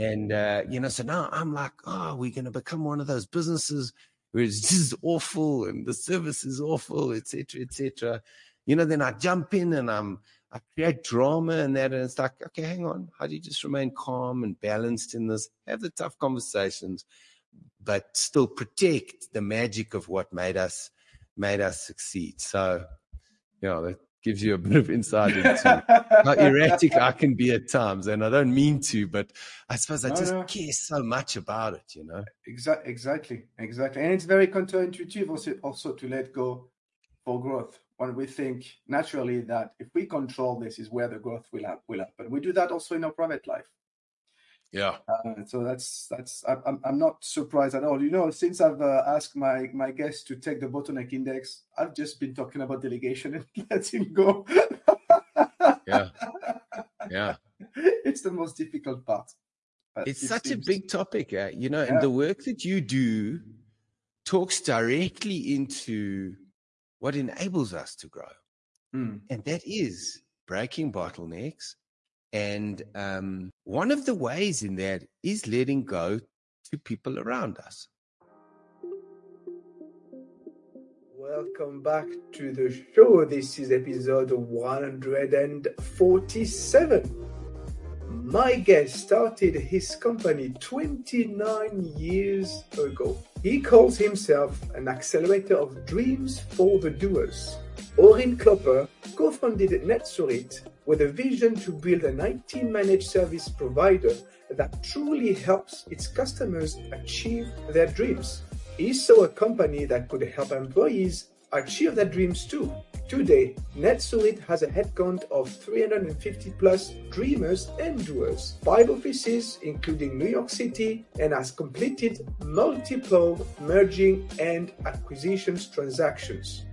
And uh, you know, so now I'm like, oh, we're going to become one of those businesses where it's just awful and the service is awful, etc., etc. You know, then I jump in and I'm I create drama and that, and it's like, okay, hang on, how do you just remain calm and balanced in this? Have the tough conversations, but still protect the magic of what made us made us succeed. So, you know, gives you a bit of insight into how erratic I can be at times. And I don't mean to, but I suppose I just no. care so much about it, you know? Exactly, exactly, exactly. And it's very counterintuitive also, also to let go for growth when we think naturally that if we control this is where the growth will, will happen. We do that also in our private life. Yeah. Uh, so that's that's I'm I'm not surprised at all. You know, since I've uh, asked my my guests to take the bottleneck index, I've just been talking about delegation and letting go. yeah. Yeah. It's the most difficult part. It's it such seems... a big topic, uh, you know, yeah. and the work that you do talks directly into what enables us to grow. Mm. And that is breaking bottlenecks and um, one of the ways in that is letting go to people around us. Welcome back to the show. This is episode 147. My guest started his company 29 years ago. He calls himself an accelerator of dreams for the doers. Orrin Klopper co-founded Netsurit with a vision to build an IT managed service provider that truly helps its customers achieve their dreams. He saw a company that could help employees achieve their dreams too. Today, Netsurit has a headcount of 350 plus dreamers and doers, five offices including New York City, and has completed multiple merging and acquisitions transactions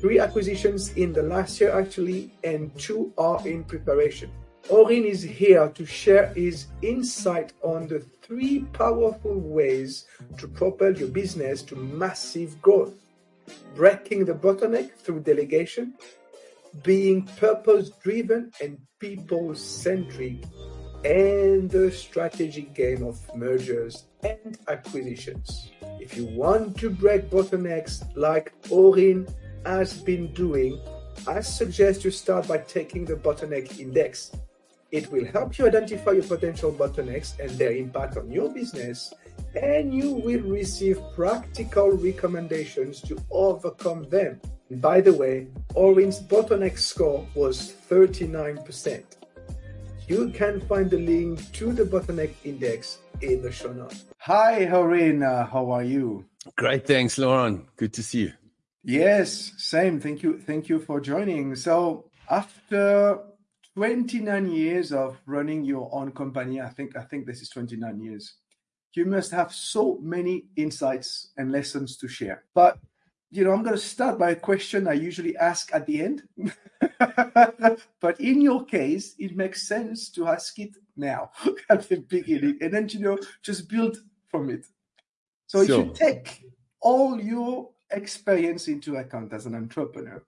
three acquisitions in the last year actually, and two are in preparation. Orrin is here to share his insight on the three powerful ways to propel your business to massive growth. Breaking the bottleneck through delegation, being purpose driven and people centric, and the strategic game of mergers and acquisitions. If you want to break bottlenecks like Orrin has been doing, I suggest you start by taking the bottleneck index. It will help you identify your potential bottlenecks and their impact on your business, and you will receive practical recommendations to overcome them. And by the way, Orrin's bottleneck score was 39%. You can find the link to the bottleneck index in the show notes. Hi, Orrin. Uh, how are you? Great. Thanks, Laurent. Good to see you. Yes, same. Thank you. Thank you for joining. So after 29 years of running your own company, I think I think this is 29 years. You must have so many insights and lessons to share. But you know, I'm going to start by a question I usually ask at the end. but in your case, it makes sense to ask it now at the beginning, and then you know just build from it. So sure. if you take all your experience into account as an entrepreneur,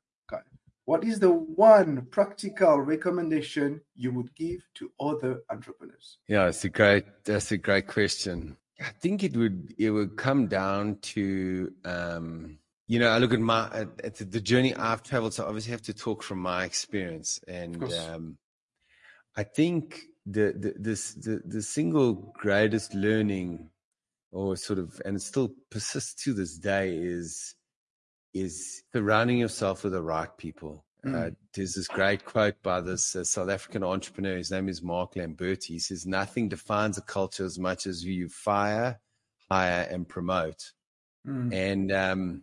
what is the one practical recommendation you would give to other entrepreneurs? Yeah, it's a great that's a great question. I think it would it would come down to um, you know I look at my at, at, the journey I've traveled, so obviously have to talk from my experience, and um, I think the the this the, the single greatest learning or sort of and it still persists to this day is is surrounding yourself with the right people. Mm. Uh, there's this great quote by this uh, South African entrepreneur. His name is Mark Lamberti. He says, Nothing defines a culture as much as who you fire, hire, and promote. Mm. And, um,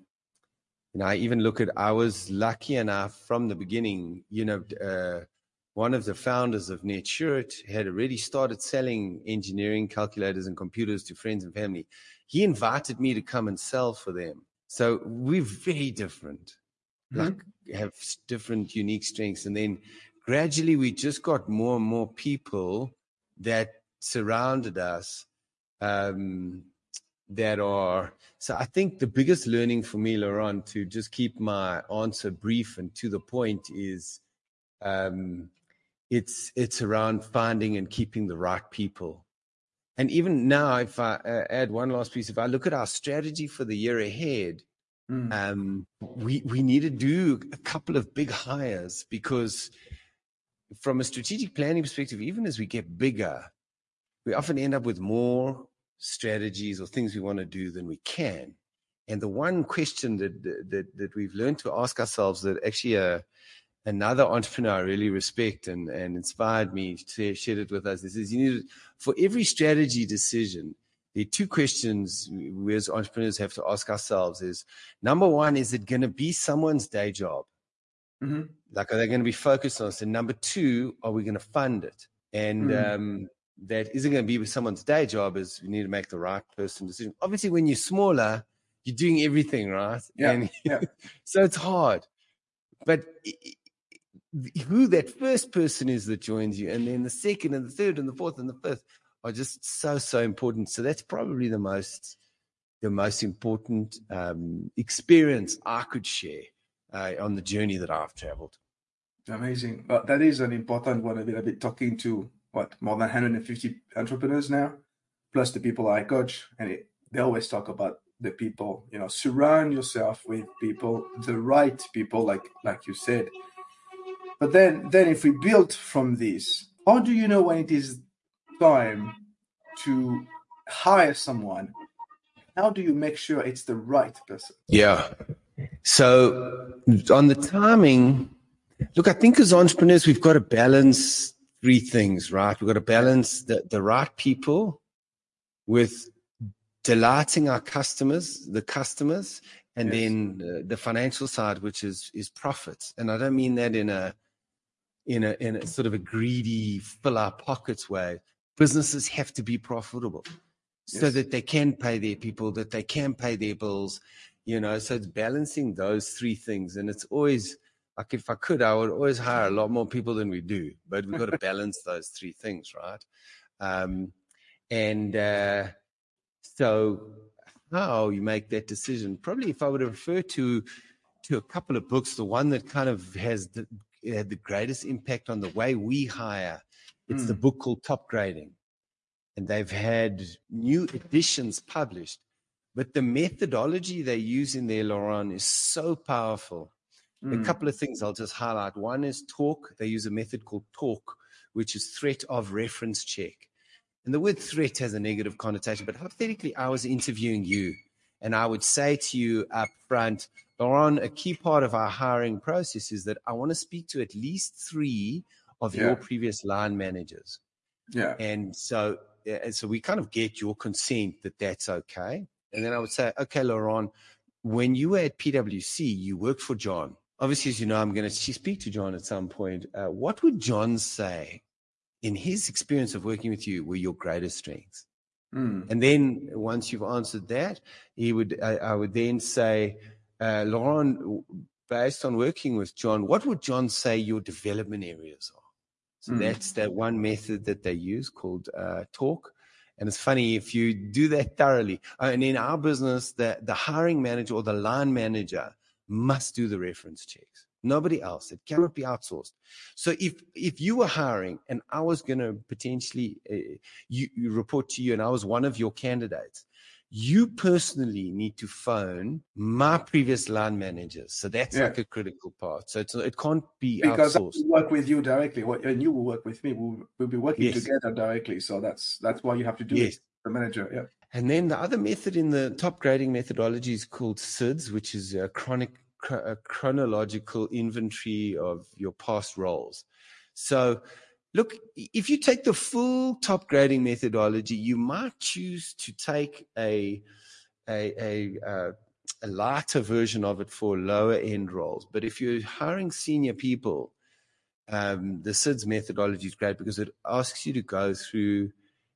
you know, I even look at, I was lucky enough from the beginning, you know, uh, one of the founders of Netsurit had already started selling engineering calculators and computers to friends and family. He invited me to come and sell for them. So we're very different, mm-hmm. like have different unique strengths. And then gradually we just got more and more people that surrounded us um, that are. So I think the biggest learning for me, Laurent, to just keep my answer brief and to the point is um, it's it's around finding and keeping the right people. And even now, if I uh, add one last piece, if I look at our strategy for the year ahead, mm. um, we we need to do a couple of big hires because, from a strategic planning perspective, even as we get bigger, we often end up with more strategies or things we want to do than we can. And the one question that that that we've learned to ask ourselves that actually uh, another entrepreneur I really respect and, and inspired me to share it with us. This is you need for every strategy decision, there are two questions we as entrepreneurs have to ask ourselves is number one, is it going to be someone's day job? Mm-hmm. Like, are they going to be focused on it? And number two, are we going to fund it? And mm-hmm. um, that isn't going to be with someone's day job is we need to make the right person decision. Obviously, when you're smaller, you're doing everything right. Yeah. And, yeah. so it's hard. But who that first person is that joins you, and then the second and the third and the fourth and the fifth are just so so important. So that's probably the most the most important um, experience I could share uh, on the journey that I've traveled. Amazing. But that is an important one. I've been, I've been talking to what more than 150 entrepreneurs now, plus the people I coach, and it, they always talk about the people. You know, surround yourself with people, the right people, like like you said but then, then if we build from this, how do you know when it is time to hire someone? How do you make sure it's the right person? Yeah. So on the timing, look, I think as entrepreneurs, we've got to balance three things, right? We've got to balance the, the right people with delighting our customers, the customers, and yes. then uh, the financial side, which is is profits. And I don't mean that in a in a in a sort of a greedy fill our pockets way. Businesses have to be profitable yes. so that they can pay their people, that they can pay their bills. You know, so it's balancing those three things, and it's always like if I could, I would always hire a lot more people than we do, but we've got to balance those three things, right? Um, and uh, so, how you make that decision? Probably, if I were to refer to to a couple of books, the one that kind of has the, had the greatest impact on the way we hire. It's mm. the hmm. book called Top Grading. And they've had new editions published. But the methodology they use in there, Laurent, is so powerful. Mm. A hmm. couple of things I'll just highlight. One is TORC. They use a method called TORC, which is threat of reference check. And the word threat has a negative connotation, but hypothetically, I was interviewing you and I would say to you up front, Laurent, a key part of our hiring process is that I want to speak to at least three of yeah. your previous line managers. Yeah. And so, and so we kind of get your consent that that's okay. And then I would say, okay, Laurent, when you were at PwC, you worked for John. Obviously, as you know, I'm going to speak to John at some point. Uh, what would John say in his experience of working with you were your greatest strengths? Mm. And then once you've answered that, he would, I, I would then say, uh, Laurent, based on working with John, what would John say your development areas are? So mm. that's that one method that they use called uh, TORC. And it's funny if you do that thoroughly. Uh, and in our business, the, the hiring manager or the line manager must do the reference checks. Nobody else. It cannot be outsourced. So if if you were hiring and I was going to potentially uh, you, you report to you and I was one of your candidates, you personally need to phone my previous line managers. So that's yeah. like a critical part. So it can't be because outsourced. I work with you directly, and you will work with me. We'll, we'll be working yes. together directly. So that's that's why you have to do yes. it, the manager. Yeah. And then the other method in the top grading methodology is called CIDS, which is a chronic a chronological inventory of your past roles. So Look, if you take the full top grading methodology, you might choose to take a a, a, uh, a lighter version of it for lower end roles. But if you're hiring senior people, um, the CIDS methodology is great because it asks you to go through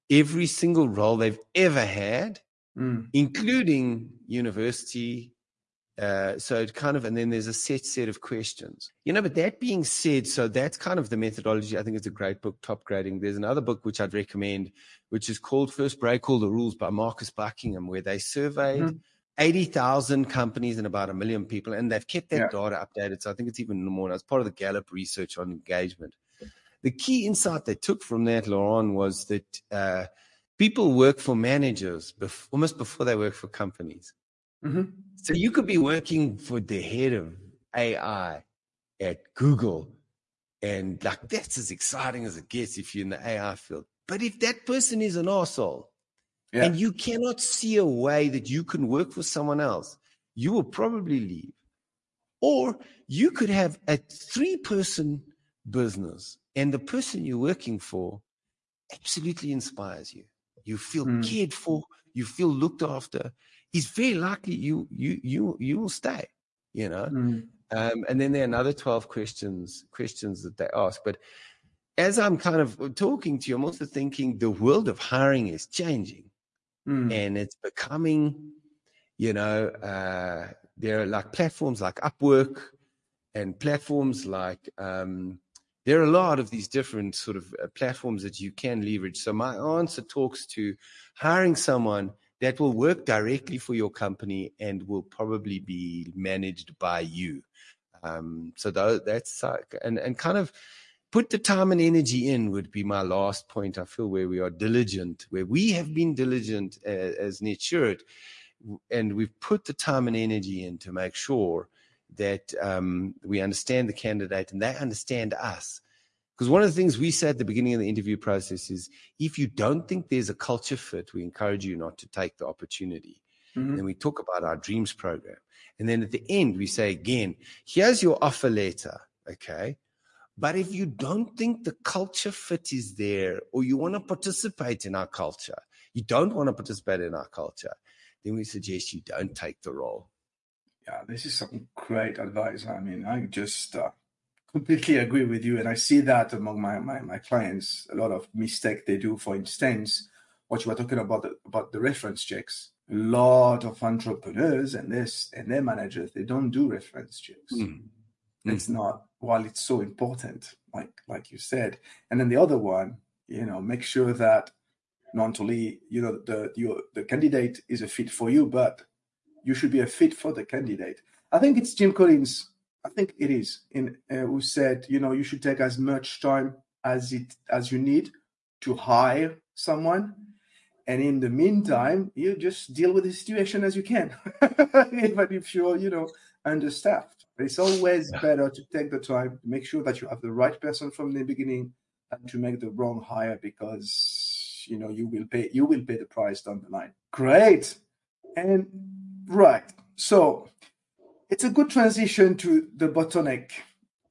every single role they've ever had, mm. including university, uh, so it kind of, and then there's a set set of questions. You know, but that being said, so that's kind of the methodology. I think it's a great book, Top Grading. There's another book which I'd recommend, which is called First Break All the Rules by Marcus Buckingham, where they surveyed mm-hmm. 80,000 companies and about a million people, and they've kept that yeah. data updated. So I think it's even more. It's part of the Gallup research on engagement. The key insight they took from that, Laurent, was that uh, people work for managers bef- almost before they work for companies. Mm-hmm. So you could be working for the head of AI at Google, and like that's as exciting as it gets if you're in the AI field. But if that person is an asshole, yeah. and you cannot see a way that you can work for someone else, you will probably leave. Or you could have a three person business and the person you're working for absolutely inspires you. You feel mm. cared for, you feel looked after. It's very likely you you you you will stay, you know. Mm. Um, and then there are another 12 questions questions that they ask. But as I'm kind of talking to you, I'm also thinking the world of hiring is changing. Mm. And it's becoming, you know, uh, there are like platforms like Upwork and platforms like um, there are a lot of these different sort of uh, platforms that you can leverage. So my answer talks to hiring someone that will work directly for your company and will probably be managed by you. Um, so that's like, and, and kind of put the time and energy in would be my last point. I feel where we are diligent, where we have been diligent uh, as Netsurit and we've put the time and energy in to make sure that um, we understand the candidate and they understand us. Because one of the things we said at the beginning of the interview process is if you don't think there's a culture fit, we encourage you not to take the opportunity. Mm-hmm. Then we talk about our dreams program. And then at the end, we say again, here's your offer letter. Okay. But if you don't think the culture fit is there or you want to participate in our culture, you don't want to participate in our culture, then we suggest you don't take the role. Yeah, this is some great advice. I mean, I just uh, completely agree with you. And I see that among my, my, my clients, a lot of mistake they do. For instance, what you were talking about, the, about the reference checks. A lot of entrepreneurs and this and their managers, they don't do reference checks. Mm. It's mm. not, while it's so important, like like you said. And then the other one, you know, make sure that not only you know the your, the candidate is a fit for you, but you should be a fit for the candidate. I think it's Jim Collins. I think it is in uh, who said you know you should take as much time as it as you need to hire someone, and in the meantime you just deal with the situation as you can, even if you're you know understaffed. It's always yeah. better to take the time to make sure that you have the right person from the beginning than to make the wrong hire because you know you will pay you will pay the price down the line great and right so it's a good transition to the bottleneck.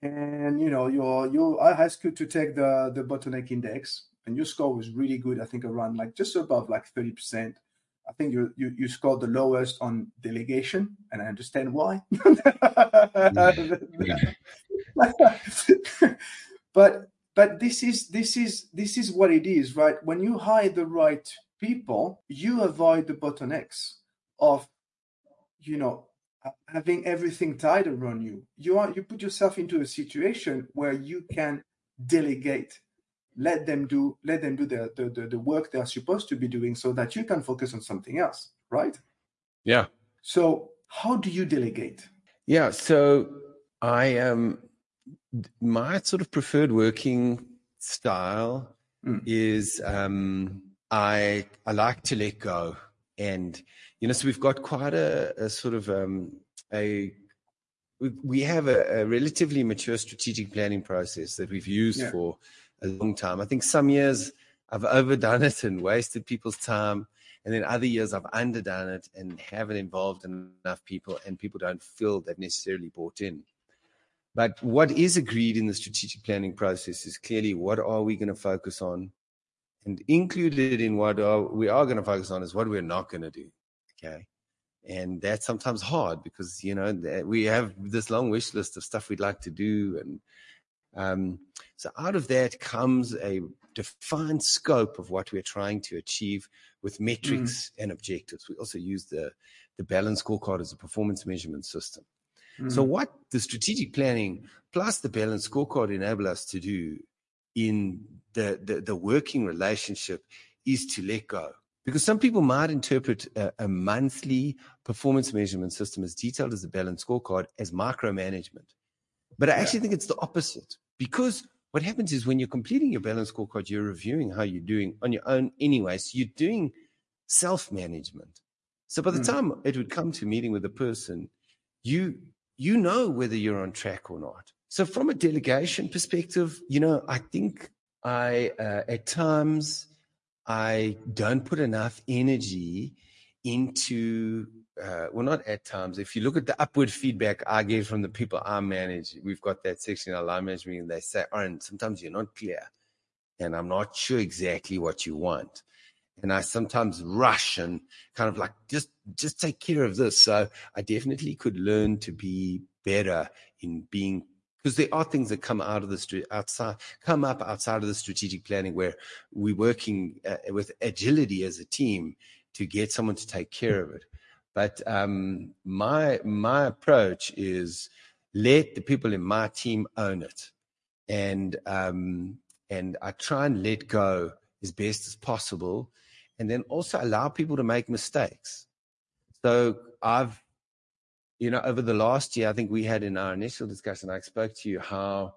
And you know your your i asked you to take the the bottleneck index and your score was really good i think around like just above like 30 percent. I think you, you you scored the lowest on delegation, and I understand why. but but this is this is this is what it is right? When you hire the right people you avoid the bottlenecks of you know having everything tied around you. You are you put yourself into a situation where you can delegate let them do let them do the, the, the, the work they're supposed to be doing so that you can focus on something else right? Yeah. So how do you delegate? Yeah so i am um, my sort of preferred working style mm. is um, I I like to let go, and you know, so we've got quite a, a sort of um, a we, we have a, a, relatively mature strategic planning process that we've used yeah. for a long time. I think some years I've overdone it and wasted people's time. And then other years I've underdone it and haven't involved enough people, and people don't feel they've necessarily bought in. But what is agreed in the strategic planning process is clearly what are we going to focus on? And included in what are, we are going to focus on is what we're not going to do. Okay. And that's sometimes hard because, you know, we have this long wish list of stuff we'd like to do. And um, so out of that comes a defined scope of what we're trying to achieve with metrics mm. and objectives. We also use the, the balance scorecard as a performance measurement system. Mm. So, what the strategic planning plus the balance scorecard enable us to do in the, the, the working relationship is to let go. Because some people might interpret a, a monthly performance measurement system as detailed as a balance scorecard as micromanagement. But I actually yeah. think it's the opposite because what happens is when you're completing your balance scorecard, you're reviewing how you're doing on your own anyway. So you're doing self management. So by the mm. time it would come to meeting with a person, you you know whether you're on track or not. So from a delegation perspective, you know, I think I uh, at times I don't put enough energy into uh, well, not at times. If you look at the upward feedback I get from the people I manage, we've got that section in our line management, and they say, Orrin, sometimes you're not clear, and I'm not sure exactly what you want. And I sometimes rush and kind of like just just take care of this. So I definitely could learn to be better in being because there are things that come out of the outside come up outside of the strategic planning where we're working uh, with agility as a team to get someone to take care of it but um, my my approach is let the people in my team own it, and um, and I try and let go as best as possible, and then also allow people to make mistakes. So I've, you know, over the last year, I think we had in our initial discussion, I spoke to you how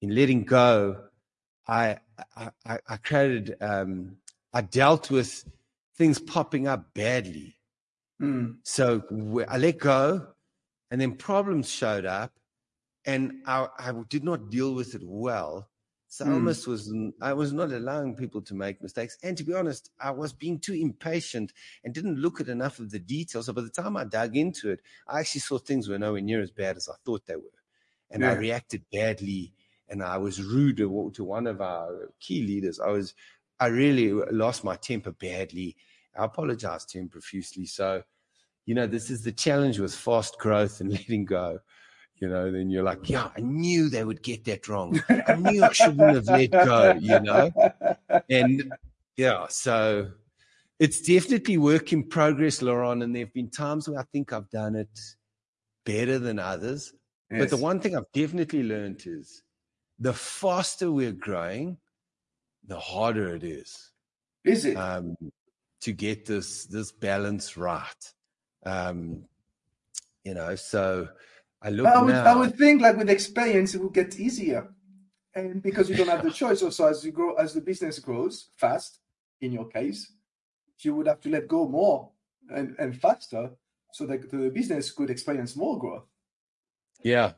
in letting go, I I, I created, um, I dealt with things popping up badly Mm. So I let go, and then problems showed up, and I, I did not deal with it well. So mm. I almost was I was not allowing people to make mistakes. And to be honest, I was being too impatient and didn't look at enough of the details. So by the time I dug into it, I actually saw things were nowhere near as bad as I thought they were. And yeah. I reacted badly and I was rude to, to one of our key leaders. I was I really lost my temper badly. I apologized to him profusely. So you know, this is the challenge with fast growth and letting go. You know, then you're like, yeah, I knew they would get that wrong. I knew I shouldn't have let go, you know? And yeah, so it's definitely work in progress, Laurent. And there have been times where I think I've done it better than others. Yes. But the one thing I've definitely learned is the faster we're growing, the harder it is. Is it? Um, to get this this balance right. Um, you know, so I look. I would, now, I would think, like with experience, it will get easier, and because you don't have the choice. Also, as you grow, as the business grows fast, in your case, you would have to let go more and, and faster, so that the business could experience more growth. Yeah.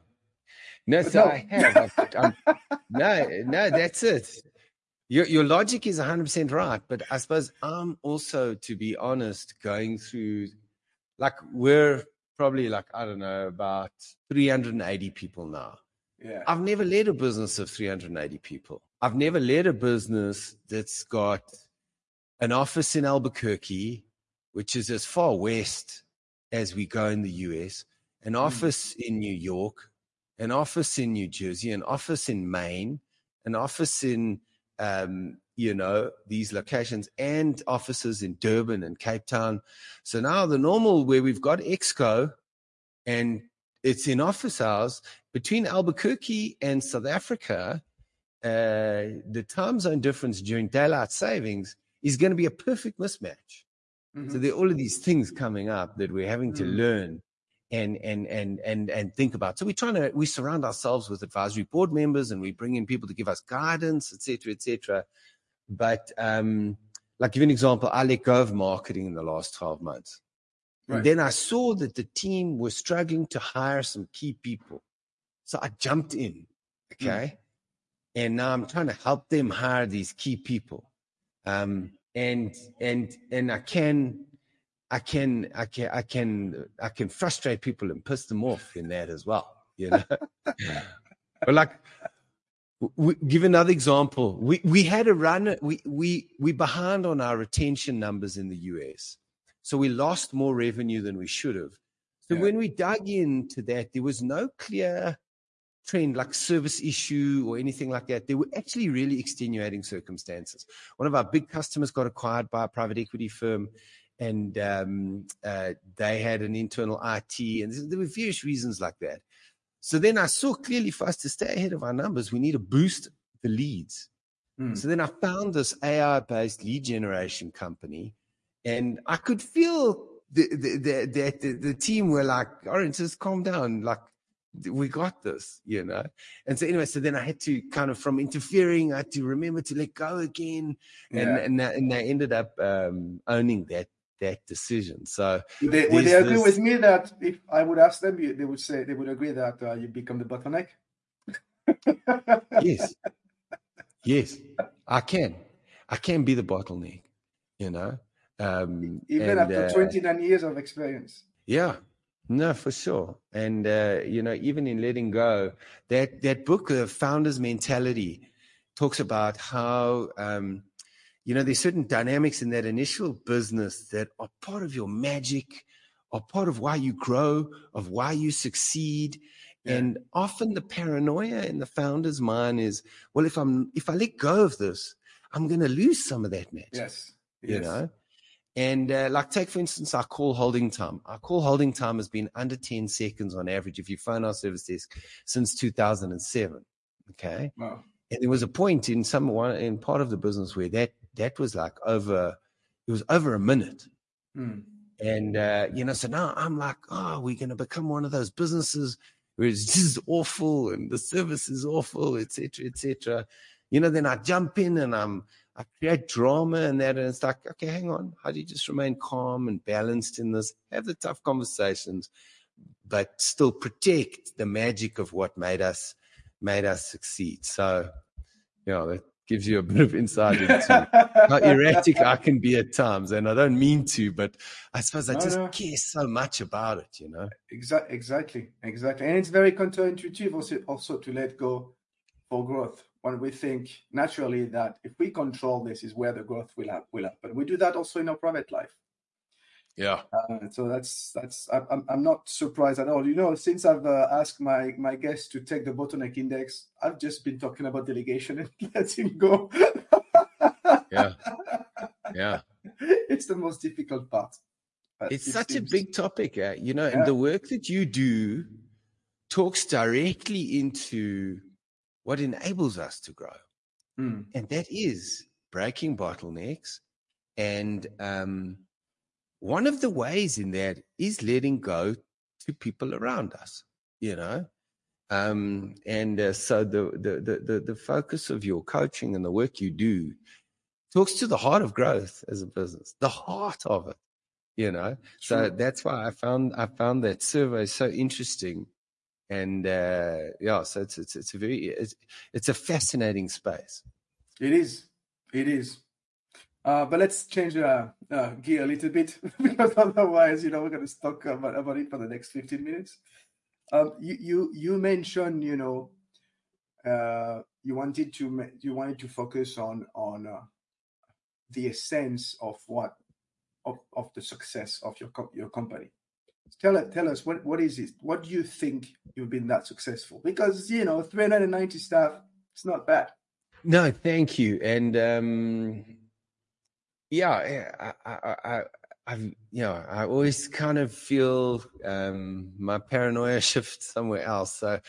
No, so no. I have. I'm, no, no, that's it. Your your logic is 100% right, but I suppose I'm also, to be honest, going through like we're probably like I don't know about 380 people now. Yeah. I've never led a business of 380 people. I've never led a business that's got an office in Albuquerque, which is as far west as we go in the US, an mm. office in New York, an office in New Jersey, an office in Maine, an office in um, you know, these locations and offices in Durban and Cape Town. So now the normal where we've got Exco and it's in office hours between Albuquerque and South Africa, uh, the time zone difference during daylight savings is going to be a perfect mismatch. Mm-hmm. So there are all of these things coming up that we're having to mm-hmm. learn and and and and and think about. So we're trying to we surround ourselves with advisory board members and we bring in people to give us guidance, etc., etc. But um, like give you an example, I let go of marketing in the last 12 months. Right. And then I saw that the team was struggling to hire some key people. So I jumped in. Hmm. Okay. Mm. And now I'm trying to help them hire these key people. Um, and and and I can I can I can I can I can frustrate people and piss them off in that as well. You know. but like we, give another example. We we had a run. We we we behind on our retention numbers in the US, so we lost more revenue than we should have. So yeah. when we dug into that, there was no clear trend like service issue or anything like that. There were actually really extenuating circumstances. One of our big customers got acquired by a private equity firm, and um, uh, they had an internal IT, and there were various reasons like that. So then I saw clearly for us to stay ahead of our numbers, we need to boost the leads. Mm. So then I found this AI based lead generation company, and I could feel that the, the, the, the, team were like, Orrin, just calm down. Like, we got this, you know. And so anyway, so then I had to kind of from interfering, I had to remember to let go again, and Yeah. and that, and I ended up um, owning that that decision. So Would they, would they agree this- with me that if I would ask them, you- they would say they would agree that uh, you become the bottleneck? yes, yes, I can, I can be the bottleneck, you know. Um, Even and, after uh, 29 years of experience. Yeah, no, for sure. And uh, you know, even in letting go, that that book, the Founder's Mentality, talks about how um, you know there's certain dynamics in that initial business that are part of your magic, are part of why you grow, of why you succeed. Yeah. And often the paranoia in the founder's mind is, well, if I'm if I let go of this, I'm going to lose some of that magic Yes. you yes. know and uh, like take for instance our call holding time our call holding time has been under 10 seconds on average if you phone our service desk since 2007 okay Wow. and there was a point in some one in part of the business where that that was like over it was over a minute. Hmm. and uh, you know so now i'm like oh we're going to become one of those businesses where it's just awful and the service is awful etc etc you know then i jump in and i'm i create drama and that and it's like okay hang on. How do you just remain calm and balanced in this? Have the tough conversations but still protect the magic of what made us made us succeed. So you know that gives you a bit of insight into how erratic I can be at times, and I don't mean to, but I suppose I No, just no. care so much about it, you know. Exa- exactly, exactly. And it's very counterintuitive also, also to let go for growth when we think naturally that if we control this is where the growth will, hap- will happen. We do that also in our private life. Yeah, Uh, so that's that's I- I'm I'm not surprised at all. You know, since I've uh, asked my my guests to take the bottleneck index, I've just been talking about delegation and letting go. yeah, yeah. it's the most difficult part. but It's it such a big topic, uh, you know, Yeah. and the work that you do talks directly into what enables us to grow, Hmm. and that is breaking bottlenecks. And um, one of the ways in that is letting go to people around us, you know. Um, and uh, so the, the the the the focus of your coaching and the work you do talks to the heart of growth as a business, the heart of it, you know. So that's why I found I found that survey so interesting, and uh, yeah, so it's it's it's a very it's, it's a fascinating space. It is. It is. Uh, but let's change uh, uh, gear a little bit because otherwise, you know, we're going to talk about, about it for the next 15 minutes. Um, you, you you mentioned, you know, uh, you wanted to you wanted to focus on on uh, the essence of what of, of the success of your co- your company. Tell tell us what what is it? What do you think you've been that successful? Because you know, 390 staff, it's not bad. No, thank you. And um, yeah, I, I, I, I've, you know, I always kind of feel um, my paranoia shift somewhere else. So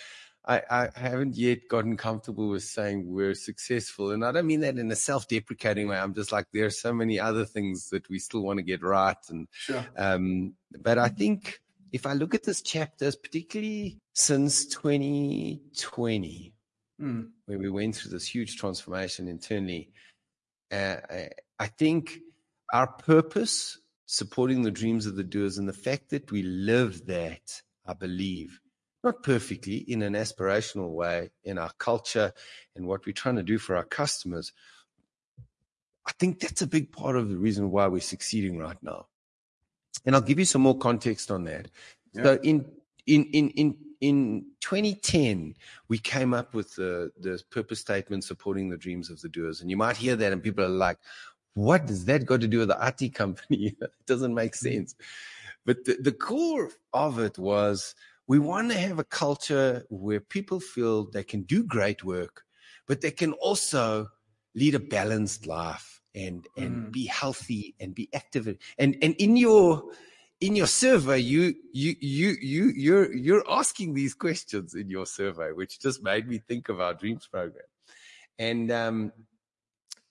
I, I haven't yet gotten comfortable with saying we're successful. And I don't mean that in a self deprecating way. I'm just like, there are so many other things that we still want to get right. And, Sure. um, but I think if I look at this chapter, particularly since 2020, Hmm. where we went through this huge transformation internally. Uh, I, think our purpose, supporting the dreams of the doers, and the fact that we live that, I believe, not perfectly in an aspirational way in our culture and what we're trying to do for our customers. I think that's a big part of the reason why we're succeeding right now. And I'll give you some more context on that. Yeah. So in in in in in 2010, we came up with the the purpose statement supporting the dreams of the doers. And you might hear that, and people are like, "What does that got to do with the IT company? it doesn't make sense." But the, the core of it was we want to have a culture where people feel they can do great work, but they can also lead a balanced life and and Mm. be healthy and be active. And and in your in your survey, you you you you you're you're asking these questions in your survey, which just made me think of our dreams program. And um,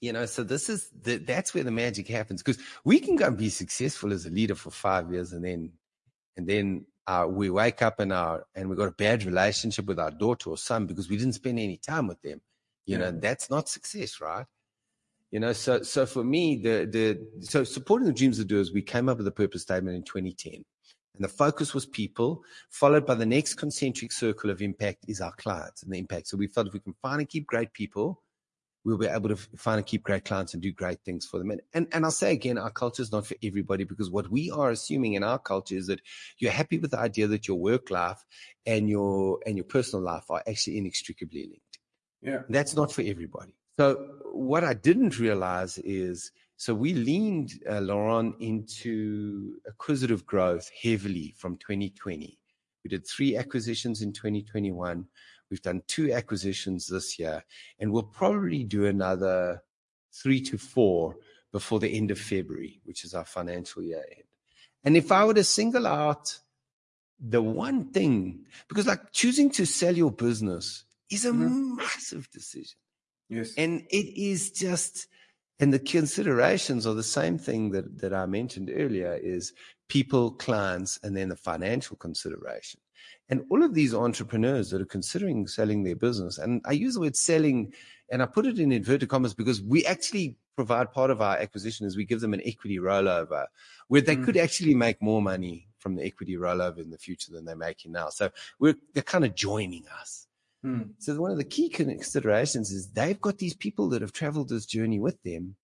you know, so this is the, that's where the magic happens because we can go and be successful as a leader for five years and then and then uh, we wake up and our and we got a bad relationship with our daughter or son because we didn't spend any time with them. You yeah. know, that's not success, right? You know, so so for me, the the so supporting the dreams of doers, we came up with a purpose statement in 2010. And the focus was people, followed by the next concentric circle of impact is our clients and the impact. So we felt if we can find and keep great people, we'll be able to find and keep great clients and do great things for them. And, and, and I'll say again, our culture is not for everybody because what we are assuming in our culture is that you're happy with the idea that your work life and your, and your personal life are actually inextricably linked. Yeah. That's not for everybody. So what I didn't realize is, so we leaned uh, Laurent into acquisitive growth heavily from 2020. We did three acquisitions in 2021. We've done two acquisitions this year, and we'll probably do another three to four before the end of February, which is our financial year end. And if I were to single out the one thing, because like choosing to sell your business is a mm-hmm. massive decision. Yes. And it is just, and the considerations are the same thing that, that I mentioned earlier is people, clients, and then the financial consideration. And all of these entrepreneurs that are considering selling their business, and I use the word selling, and I put it in inverted commas because we actually provide part of our acquisition is we give them an equity rollover where they mm. could actually make more money from the equity rollover in the future than they're making now. So we're they're kind of joining us. Mm. So one of the key considerations is they've got these people that have traveled this journey with them,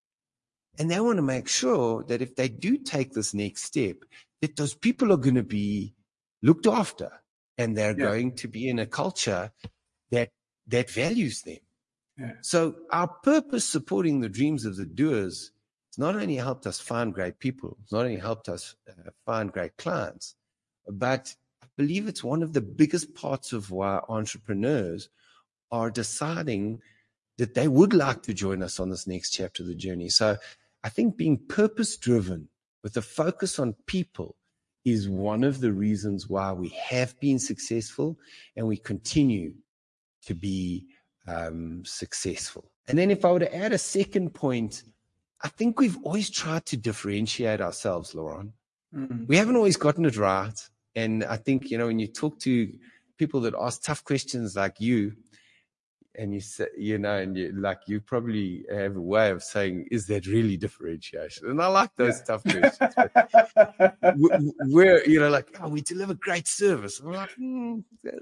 and they want to make sure that if they do take this next step, that those people are going to be looked after and they're yeah. going to be in a culture that that values them. Yeah. So our purpose supporting the dreams of the doers it's not only helped us find great people, it's not only helped us uh, find great clients, but I believe it's one of the biggest parts of why entrepreneurs are deciding that they would like to join us on this next chapter of the journey. So I think being purpose driven with a focus on people is one of the reasons why we have been successful and we continue to be um, successful. And then, if I were to add a second point, I think we've always tried to differentiate ourselves, Laurent. Mm-hmm. We haven't always gotten it right. And I think, you know, when you talk to people that ask tough questions like you, and you say, you know, and you like, you probably have a way of saying, is that really differentiation? And I like those yeah. tough questions. Where, you know, like, oh, we deliver great service. I'm like, hmm,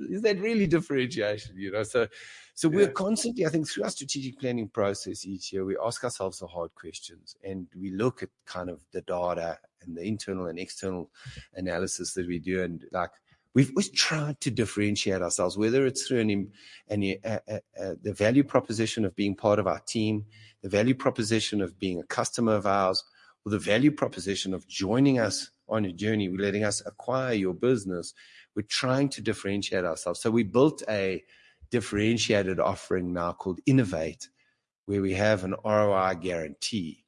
is that really differentiation? You know, so, so yeah. we're constantly, I think, through our strategic planning process each year, we ask ourselves the hard questions and we look at kind of the data and the internal and external analysis that we do. And like, We've always tried to differentiate ourselves, whether it's through an, an, uh, uh, uh, the value proposition of being part of our team, the value proposition of being a customer of ours, or the value proposition of joining us on a journey, letting us acquire your business. We're trying to differentiate ourselves. So we built a differentiated offering now called Innovate, where we have an ROI guarantee.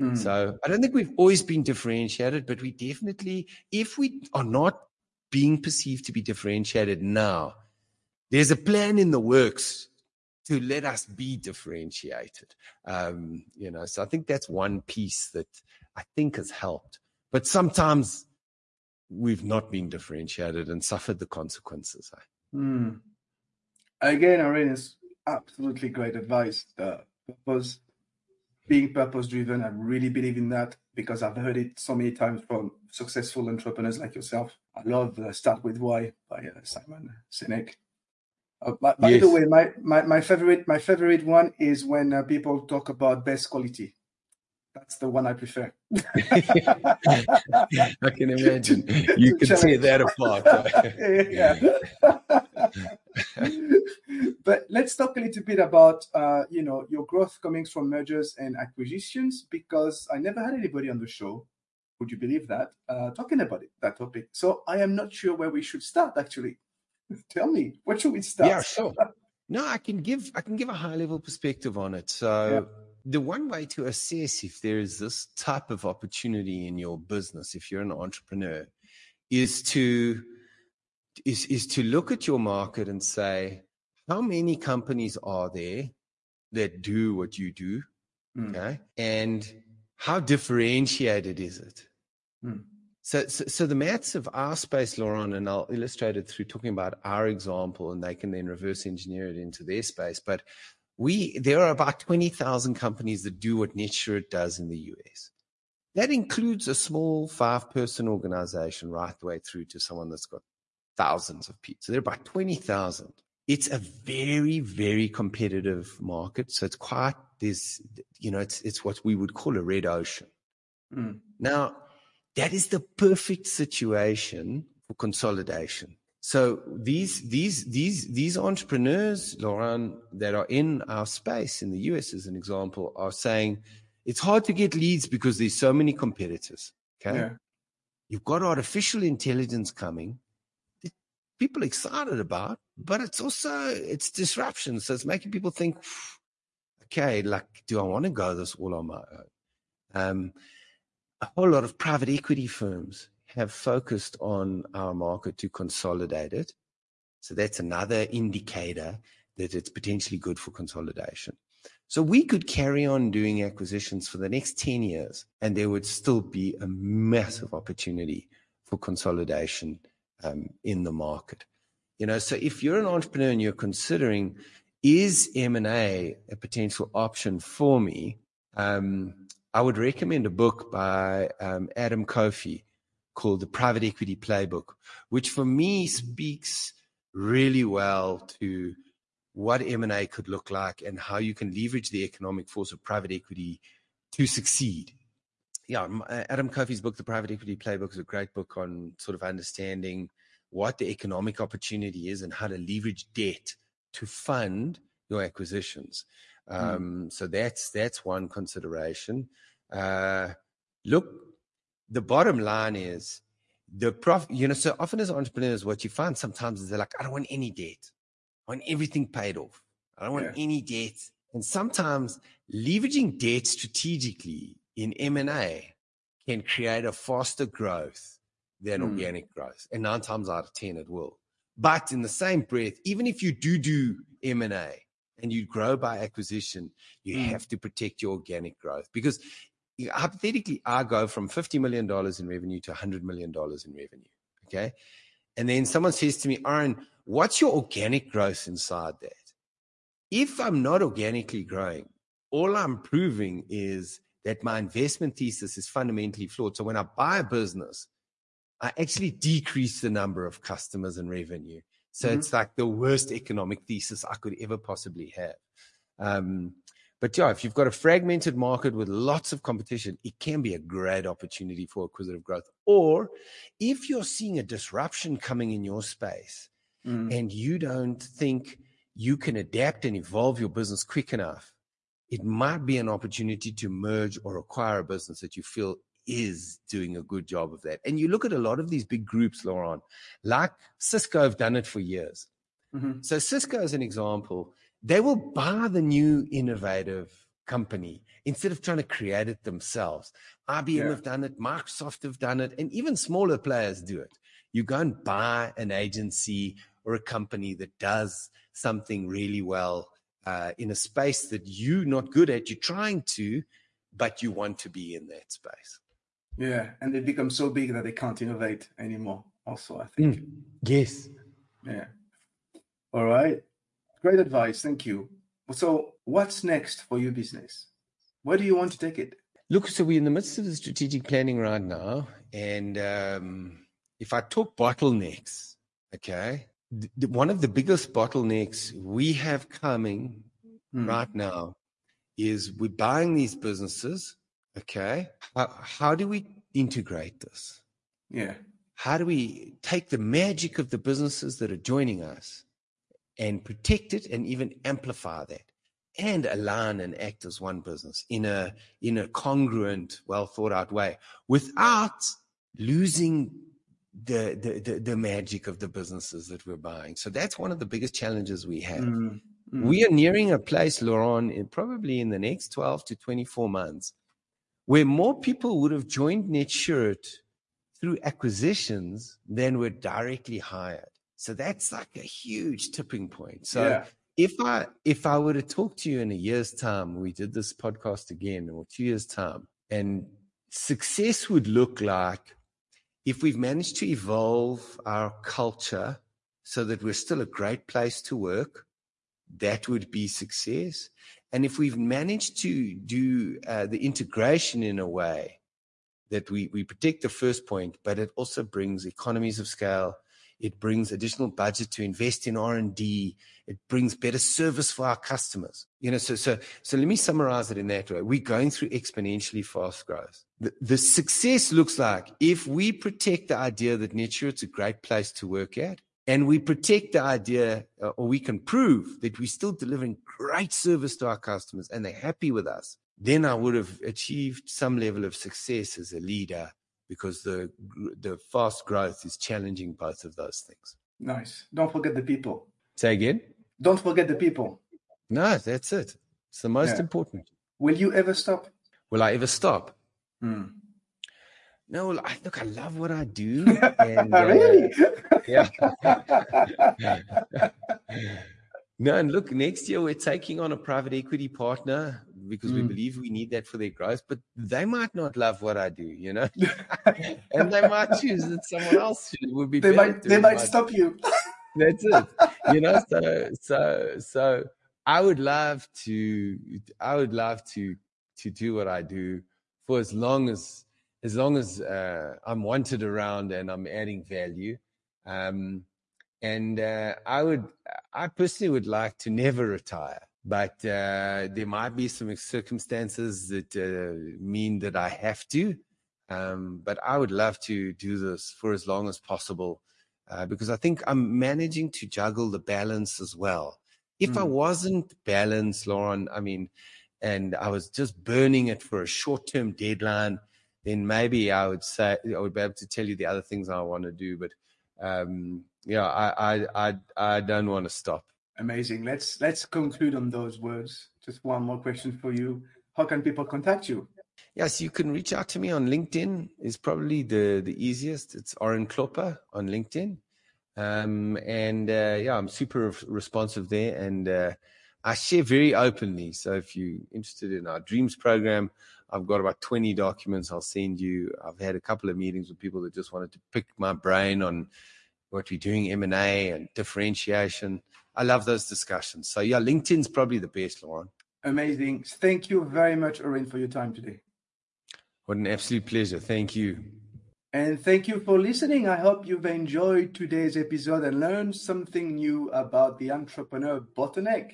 Mm. So I don't think we've always been differentiated, but we definitely, if we are not being perceived to be differentiated now. There's a plan in the works to let us be differentiated. Um, you know, so I think that's one piece that I think has helped. But sometimes we've not been differentiated and suffered the consequences. Mm. Again, Orrin is absolutely great advice. The purpose, being purpose driven, I really believe in that because I've heard it so many times from successful entrepreneurs like yourself. I love uh, Start With Why by uh, Simon Sinek. Uh, by, by yes. the way, my, my, my favorite my favorite one is when uh, people talk about best quality. That's the one I prefer. I can imagine. You can see that apart. but let's talk a little bit about uh, you know your growth coming from mergers and acquisitions because I never had anybody on the show would you believe that? Uh, talking about it, that topic. So I am not sure where we should start. Actually, tell me where should we start? Yeah, sure. no, I can give I can give a high level perspective on it. So. Yeah. The one way to assess if there is this type of opportunity in your business, if you're an entrepreneur, is to is is to look at your market and say, how many companies are there that do what you do? Mm. Okay. And how differentiated is it? Hmm. So, so, so, the maths of our space, Laurent, and I'll illustrate it through talking about our example, and they can then reverse engineer it into their space. But we, there are about 20,000 companies that do what Netsurit does in the US. That includes a small five person organization right the way through to someone that's got thousands of people. So there are about 20,000. It's a very, very competitive market. So it's quite this, you know, it's, it's what we would call a red ocean. Mm. Now, that is the perfect situation for consolidation. So these these these these entrepreneurs, Laurent, that are in our space in the US, as an example, are saying it's hard to get leads because there's so many competitors. Okay, yeah. you've got artificial intelligence coming. People excited about, but it's also it's disruption. So it's making people think, okay, like, do I want to go this all on my own? Um, a whole lot of private equity firms have focused on our market to consolidate it. So that's another indicator that it's potentially good for consolidation. So we could carry on doing acquisitions for the next 10 years and there would still be a massive opportunity for consolidation um, in the market. You know, so if you're an entrepreneur and you're considering, is M&A a potential option for me? Um, I would recommend a book by um, Adam Coffey called The Private Equity Playbook, which for me speaks really well to what M&A could look like and how you can leverage the economic force of private equity to succeed. Yeah, uh, Adam Coffey's book, The Private Equity Playbook, is a great book on sort of understanding what the economic opportunity is and how to leverage debt to fund your acquisitions. Hmm. Um, mm. So that's that's one consideration. Uh, look, the bottom line is the prof. You know, so often as entrepreneurs, what you find sometimes is they're like, I don't want any debt. I want everything paid off. I don't want yeah. any debt. And sometimes leveraging debt strategically in M and A can create a faster growth than mm. organic growth. And nine times out of ten, it will. But in the same breath, even if you do do M and A, and you grow by acquisition, you mm. have to protect your organic growth because hypothetically, I go from $50 million in revenue to $100 million in revenue. Okay. And then someone says to me, Orrin, what's your organic growth inside that? If I'm not organically growing, all I'm proving is that my investment thesis is fundamentally flawed. So when I buy a business, I actually decrease the number of customers and revenue. So mm-hmm. it's like the worst economic thesis I could ever possibly have. Um, but yeah, if you've got a fragmented market with lots of competition, it can be a great opportunity for acquisitive growth. Or if you're seeing a disruption coming in your space mm. and you don't think you can adapt and evolve your business quick enough, it might be an opportunity to merge or acquire a business that you feel is doing a good job of that. And you look at a lot of these big groups, Laurent, like Cisco have done it for years. Mm-hmm. So Cisco is an example. They will buy the new innovative company instead of trying to create it themselves. IBM yeah. have done it, Microsoft have done it, and even smaller players do it. You go and buy an agency or a company that does something really well uh, in a space that you're not good at. You're trying to, but you want to be in that space. Yeah, and they become so big that they can't innovate anymore. Also, I think. Mm. Yes. Yeah. All right. Great advice. Thank you. So, what's next for your business? Where do you want to take it? Look, so we're in the midst of the strategic planning right now. And um, if I talk bottlenecks, okay, one of the biggest bottlenecks we have coming mm. right now is we're buying these businesses. Okay. How, how do we integrate this? Yeah. How do we take the magic of the businesses that are joining us and protect it and even amplify that and align and act as one business in a in a congruent well thought out way without losing the, the, the the magic of the businesses that we're buying so that's one of the biggest challenges we have mm-hmm. we are nearing a place laurent in probably in the next 12 to 24 months where more people would have joined Netsurit through acquisitions than were directly hired so that's like a huge tipping point. So yeah. if I if I were to talk to you in a year's time, we did this podcast again, or two years time, and success would look like if we've managed to evolve our culture so that we're still a great place to work, that would be success. And if we've managed to do uh, the integration in a way that we, we protect the first point, but it also brings economies of scale. It brings additional budget to invest in R&D. It brings better service for our customers. You know, so, so, so let me summarize it in that way. We're going through exponentially fast growth. The, the success looks like if we protect the idea that Netsurit's a great place to work at, and we protect the idea, uh, or we can prove that we're still delivering great service to our customers and they're happy with us, then I would have achieved some level of success as a leader because the the fast growth is challenging both of those things. Nice. Don't forget the people. Say again. Don't forget the people. No, that's it. It's the most yeah. important. Will you ever stop? Will I ever stop? Hmm. No, I, look, I love what I do. And, uh, really? Yeah. no, and look, next year we're taking on a private equity partner because mm. we believe we need that for their growth. But they might not love what I do, you know, and they might choose that someone else would be. They might. They might stop you. That's it. You know, so so so I would love to. I would love to to do what I do for as long as as long as uh, I'm wanted around and I'm adding value. Um, and uh, I would, I personally would like to never retire, but uh, there might be some circumstances that uh, mean that I have to. Um, but I would love to do this for as long as possible uh, because I think I'm managing to juggle the balance as well. If mm. I hmm. wasn't balanced, Laurent, I mean, and I was just burning it for a short term deadline, then maybe I would say I would be able to tell you the other things I want to do. But um, yeah, I, I I I don't want to stop. Amazing. Let's let's conclude on those words. Just one more question for you. How can people contact you? Yes, you can reach out to me on LinkedIn. Is probably the the easiest. It's Orrin Klopper on LinkedIn, um, and uh, yeah, I'm super responsive there, and uh, I share very openly. So if you're interested in our Dreams program, I've got about 20 documents I'll send you. I've had a couple of meetings with people that just wanted to pick my brain on what we're doing, M&A and differentiation. I love those discussions. So yeah, LinkedIn's probably the best, Laurent. Amazing. Thank you very much, Orrin, for your time today. What an absolute pleasure. Thank you. And thank you for listening. I hope you've enjoyed today's episode and learned something new about the entrepreneur bottleneck.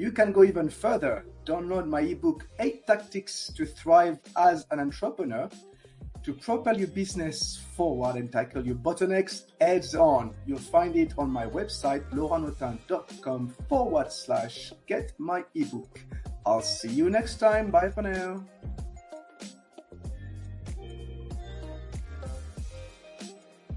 You can go even further. Download my ebook, 8 Tactics to Thrive as an Entrepreneur, to propel your business forward and tackle your bottlenecks heads on. You'll find it on my website, laurentautin.com forward slash get my ebook. I'll see you next time. Bye for now.